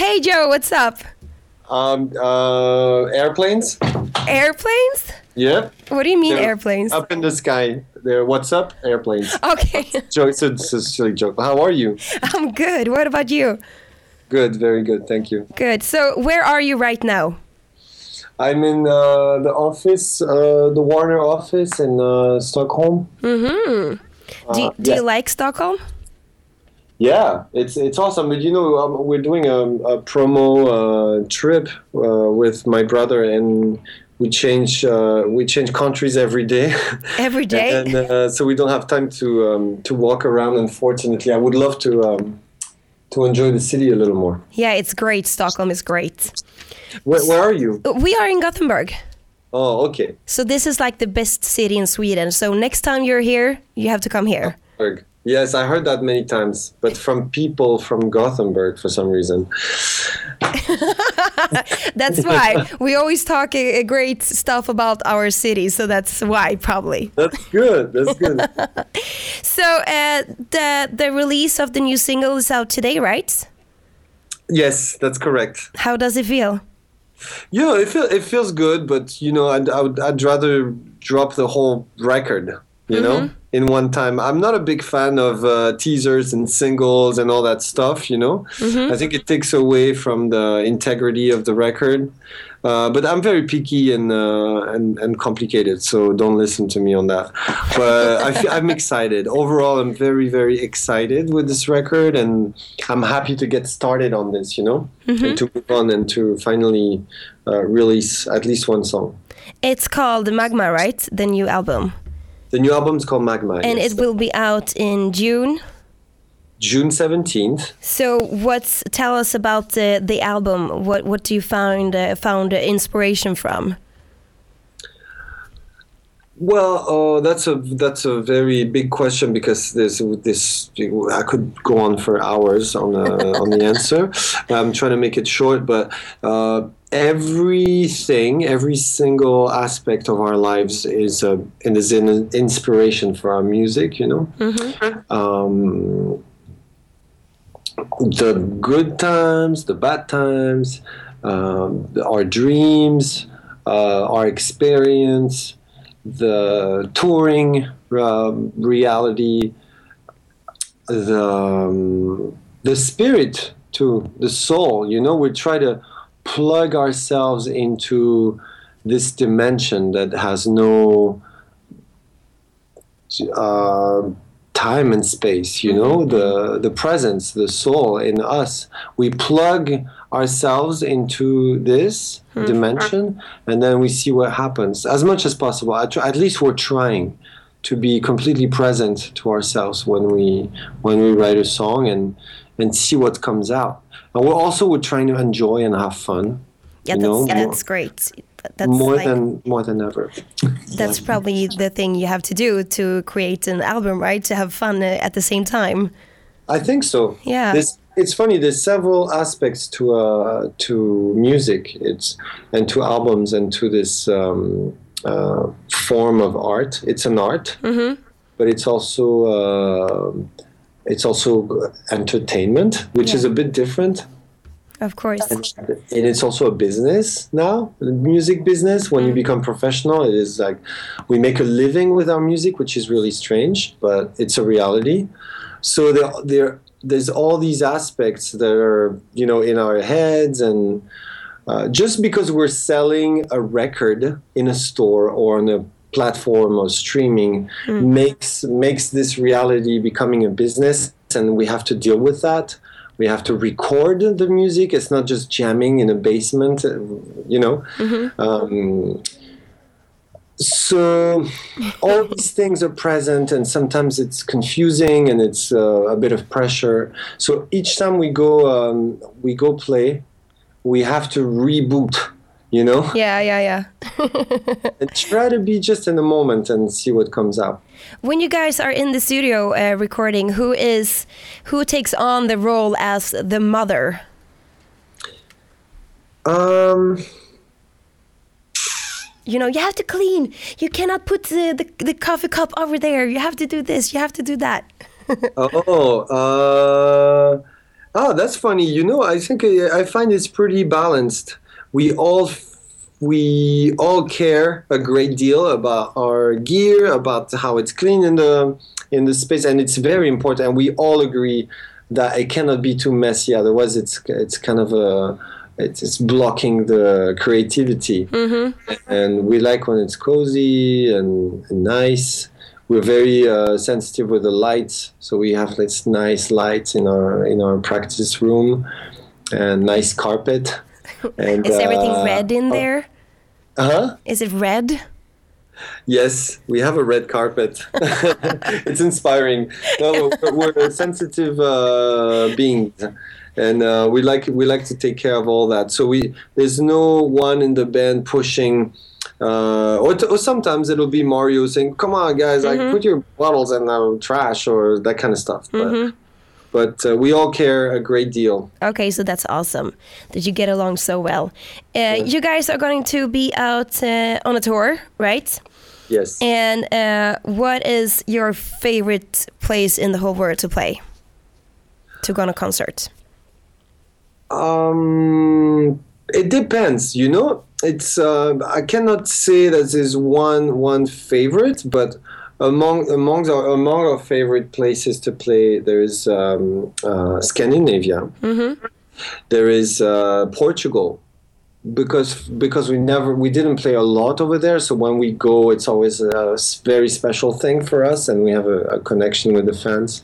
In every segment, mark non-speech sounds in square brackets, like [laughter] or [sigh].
Hey Joe, what's up? Um, uh, airplanes. Airplanes? Yeah. What do you mean They're airplanes? Up in the sky. There. What's up? Airplanes. Okay, joke. It's a, it's a silly joke. How are you? I'm good. What about you? Good. Very good. Thank you. Good. So, where are you right now? I'm in uh, the office, uh, the Warner office in uh, Stockholm. Mm-hmm. Do, Uh, do yeah. you like Stockholm? Yeah, it's it's awesome. But you know, um, we're doing a, a promo uh, trip uh, with my brother, and we change uh, we change countries every day. [laughs] Every day? and uh, so we don't have time to um, to walk around. Unfortunately, I would love to um, to enjoy the city a little more. Yeah, it's great. Stockholm is great. Where, where are you? We are in Gothenburg. Oh, okay. So this is like the best city in Sweden. So next time you're here, you have to come here. Gothenburg. Yes, I heard that many times, but from people from Gothenburg for some reason. [laughs] That's why we always talk uh, great stuff about our city. So that's why probably. That's good. That's good. [laughs] So uh, the the release of the new single is out today, right? yes, that's correct. How does it feel? Yeah, it feel, it feels good, but you know, I'd, I would, I'd rather drop the whole record, you know, in one time. I'm not a big fan of uh, teasers and singles and all that stuff, you know. I think it takes away from the integrity of the record. Uh, but I'm very picky and, uh, and and complicated, so don't listen to me on that. But I feel, I'm excited. Overall, I'm very very excited with this record, and I'm happy to get started on this. You know, and to move on and to finally uh, release at least one song. It's called Magma, right? The new album, The new album's called Magma, and yes. it will be out in June. June 17th. So, what's tell us about the the album? What what do you found uh, found inspiration from? Well, uh, that's a that's a very big question because there's this. I could go on for hours on the on the answer. [laughs] I'm trying to make it short, but uh, everything, every single aspect of our lives is a and is an inspiration for our music. You know, um, the good times, the bad times, um, our dreams, uh, our experience the touring um, reality, the um, the spirit to the soul. You know, we try to plug ourselves into this dimension that has no uh, time and space. You know, mm-hmm. the the presence, the soul in us. We plug ourselves into this mm-hmm. dimension, and then we see what happens as much as possible. At, at least we're trying to be completely present to ourselves when we when we write a song and and see what comes out. And we're also we're trying to enjoy and have fun. Yeah, that's know, more- that's great. That's more like, than more than ever. that's probably the thing you have to do to create an album, right? To have fun uh, at the same time. I think so. Yeah. There's, it's funny. There's several aspects to uh, to music. It's and to albums and to this um, uh, form of art. It's an art, but it's also uh, it's also entertainment, which is a bit different. Of course. And it's also a business now, the music business. When you become professional, it is like we make a living with our music, which is really strange, but it's a reality. So there, there, there's all these aspects that are, you know, in our heads, and uh, just because we're selling a record in a store or on a platform or streaming makes makes this reality becoming a business, and we have to deal with that. We have to record the music. It's not just jamming in a basement, you know. Um, so all these things are present, and sometimes it's confusing and it's uh, a bit of pressure. So each time we go, um, we go play, we have to reboot, you know, Yeah, yeah, yeah. [laughs] and try to be just in the moment and see what comes out. When you guys are in the studio uh, recording, who is who takes on the role as the mother? Um, You know, you have to clean. You cannot put the, the, the coffee cup over there. You have to do this. You have to do that. [laughs] oh, uh, Oh, that's funny. You know, I think I find it's pretty balanced. We all we all care a great deal about our gear, about how it's clean in the in the space, and it's very important. And we all agree that it cannot be too messy, otherwise it's it's kind of a it's, it's blocking the creativity. And we like when it's cozy and, and nice. We're very uh, sensitive with the lights, so we have this nice lights in our in our practice room and nice carpet. [laughs] And Is everything uh, red in there? Uh Huh? Is it red? Yes, we have a red carpet. [laughs] it's inspiring. No, we're, we're sensitive uh, beings, and uh, we like we like to take care of all that. So we there's no one in the band pushing. Uh, or, t- or sometimes it'll be Mario saying, "Come on, guys, like put your bottles in the trash" or that kind of stuff. But, but uh, we all care a great deal. Okay, so that's awesome that you get along so well. Uh, You guys are going to be out uh, on a tour, right? Yes. And uh, what is your favorite place in the whole world to play? To go on a concert? Um, it depends. You know, it's uh, I cannot say that there's one one favorite, but among among our among our favorite places to play, there is um, uh, Scandinavia. There is uh, Portugal. Because because we never we didn't play a lot over there, so when we go, it's always a very special thing for us, and we have a, a connection with the fans.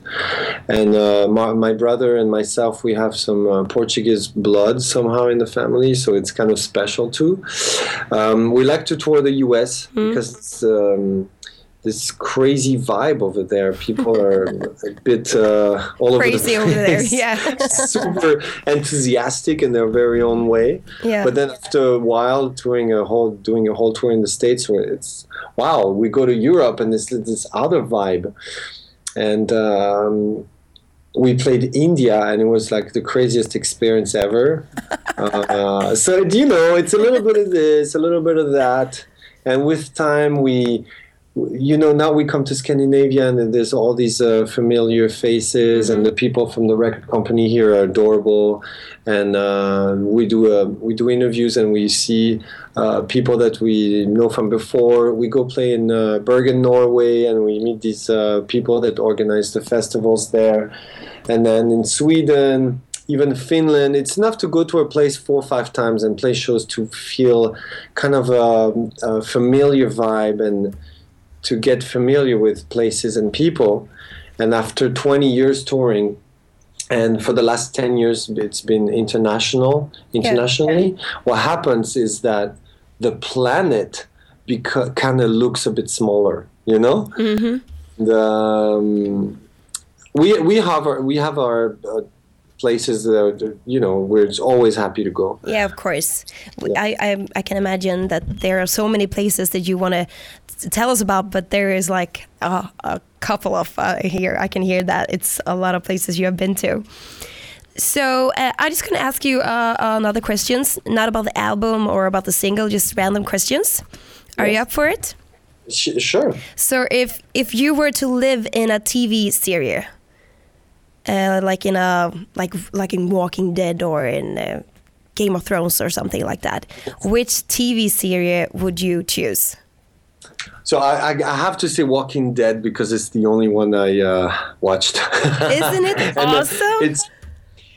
And uh, my, my brother and myself, we have some uh, Portuguese blood somehow in the family, so it's kind of special too. Um, we like to tour the U.S. because it's um, this crazy vibe over there. People are a bit uh, all Crazy over the over there, yeah. [laughs] super enthusiastic in their very own way. Yeah. But then after a while, touring a whole doing a whole tour in the states, where it's wow, we go to Europe and this this other vibe, and. Um, we played India and it was like the craziest experience ever. [laughs] uh, so you know, it's a little bit of this, a little bit of that, and with time we, you know, now we come to Scandinavia and there's all these uh, familiar faces, and the people from the record company here are adorable, and uh, we do uh, we do interviews and we see uh, people that we know from before. We go play in uh, Bergen, Norway, and we meet these uh, people that organize the festivals there. And then in Sweden, even Finland, it's enough to go to a place four or five times and play shows to feel kind of a, a familiar vibe and to get familiar with places and people. And after 20 years touring, and for the last 10 years it's been international internationally what happens is that the planet beca- kind of looks a bit smaller you know? The um, we we have our we have our uh, places that you know we're always happy to go Yeah, of course. I I can imagine that there are so many places that you want to tell us about, but there is like a, a couple of uh, here. I can hear that it's a lot of places you have been to. So uh, I'm just gonna ask you uh, another questions, not about the album or about the single, just random questions. Are you up for it? Sh- sure So if if you were to live in a TV series, uh, like in a like like in Walking Dead or in uh, Game of Thrones or something like that, which TV series would you choose? so I, I, I have to say walking dead because it's the only one i uh, watched. [laughs] Isn't it [laughs] uh, awesome? it's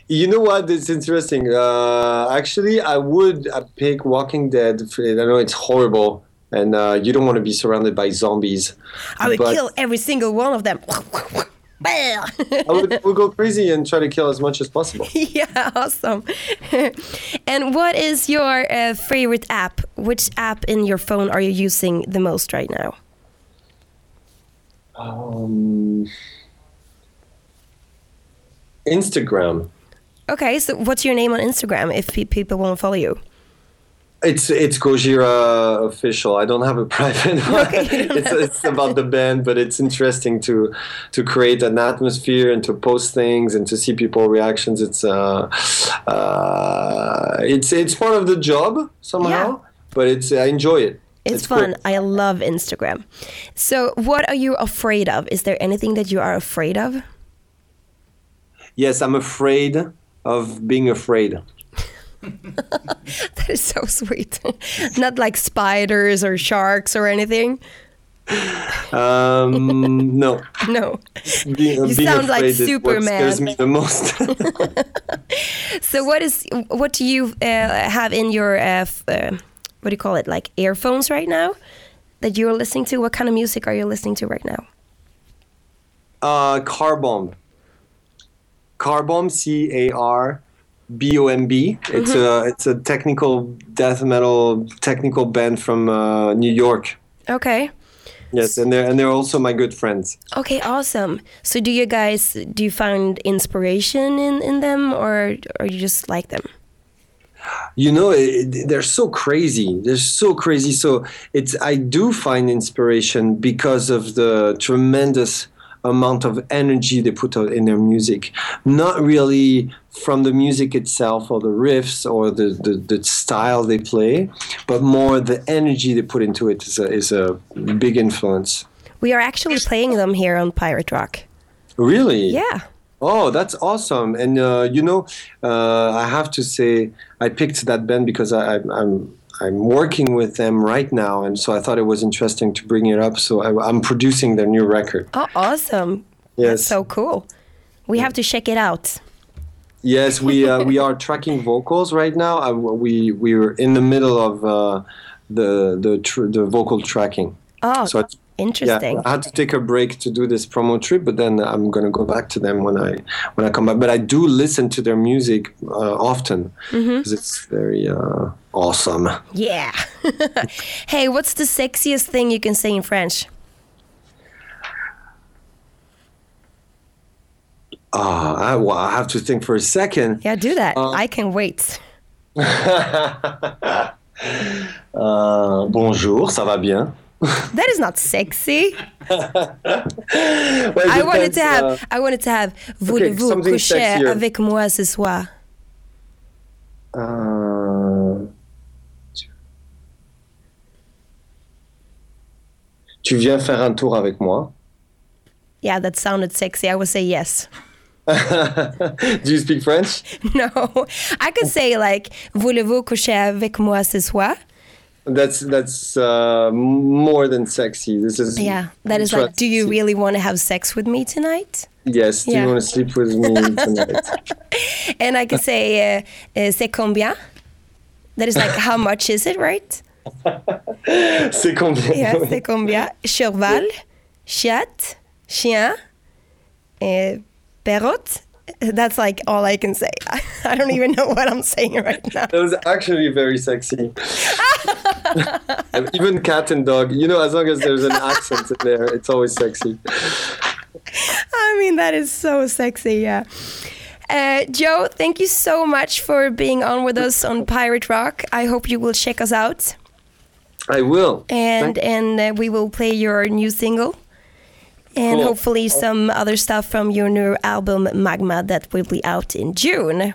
you know what? It's interesting. Uh, actually i would uh, pick walking dead. I know it's horrible. And uh, you don't want to be surrounded by zombies. I would kill every single one of them. [laughs] I would, [laughs] would go crazy and try to kill as much as possible. [laughs] yeah, awesome. [laughs] and what is your uh, favorite app? Which app in your phone are you using the most right now? Um, Instagram. Okay, so what's your name on Instagram if pe- people want to follow you? It's it's Gojira official. I don't have a [laughs] private one. Okay, it's, it's about the band, but it's interesting to to create an atmosphere and to post things and to see people reactions. It's uh, uh, it's it's part of the job somehow, Yeah. but it's I enjoy it. It's, cool. fun. I love Instagram. So, what are you afraid of? Is there anything that you are afraid of? Yes, I'm afraid of being afraid. [laughs] That is so sweet. Not like spiders or sharks or anything. Um, no. [laughs] No. Being, You sound like Superman. What scares me the most. [laughs] So what is what do you uh, have in your uh, uh, what do you call it like earphones right now that you're listening to? What kind of music are you listening to right now? uh, car bomb. Car bomb. C A R B O M B. It's a it's a technical death metal technical band from uh, New York. Okay. Yes, and they're and they're also my good friends. Okay, awesome. So do you guys do you find inspiration in in them or or you just like them? you know it, they're so crazy they're so crazy so it's i do find inspiration because of the tremendous amount of energy they put out in their music not really from the music itself or the riffs or the, the, the style they play but more the energy they put into it is a, is a big influence We are actually playing them here on Pirate Rock. really Yeah. Oh, that's awesome! And uh, you know, uh, I have to say, I picked that band because I, I, I'm working with them right now, and so I thought it was interesting to bring it up. So I, I'm producing their new record. Oh, awesome. Yes, So cool. We have to check it out. yes, we uh, we are tracking vocals right now. I, we we are in the middle of uh, the the tr- the vocal tracking. Oh, So I, interesting. Yeah, I had to take a break to do this promo trip, but then I'm gonna go back to them when I when I come back. But I do listen to their music uh, often because it's very uh, awesome. Yeah. [laughs] hey, what's the sexiest thing you can say in French? Ah, I, well, I have to think for a second. Yeah, do that. Uh, I can wait. [laughs] Uh, bonjour, ça va bien? That is not sexy. [laughs] Well, I wanted depends, to have. uh, I wanted to have. Voulez-vous something coucher sexier. avec moi ce soir? tu- tu viens faire un tour avec moi? Yeah, that sounded sexy. I would say yes. [laughs] Do you speak French? [laughs] No, I could say like Voulez-vous coucher avec moi ce soir? That's that's uh, more than sexy. This is Yeah, that is like. Do you really want to have sex with me tonight? Yes. Do Yeah. you want to sleep with me tonight? [laughs] And I can say uh, uh, c'est combien? That is like how much is it, right? [laughs] C'est combien? Yeah, c'est combien? Cheval, chat, chien, uh, perrotte. That's like all I can say. [laughs] I don't even know what I'm saying right now. That was actually very sexy. Even cat and dog, you know, as long as there's an accent in there, it's always sexy. I mean, that is so sexy, yeah. Uh, Joe, thank you so much for being on with us on Pirate Rock. I hope you will check us out, I will. and and uh, we will play your new single, and Cool. hopefully some other stuff from your new album Magma that will be out in June.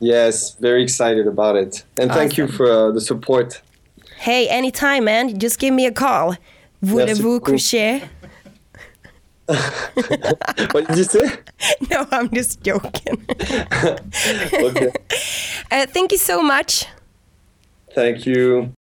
Yes, very excited about it. And thank you for uh, the support. Hey, anytime, man. Just give me a call. Voulez-vous coucher? [laughs] What did you say? [laughs] No, I'm just joking. [laughs] Okay. Uh, thank you so much. Thank you.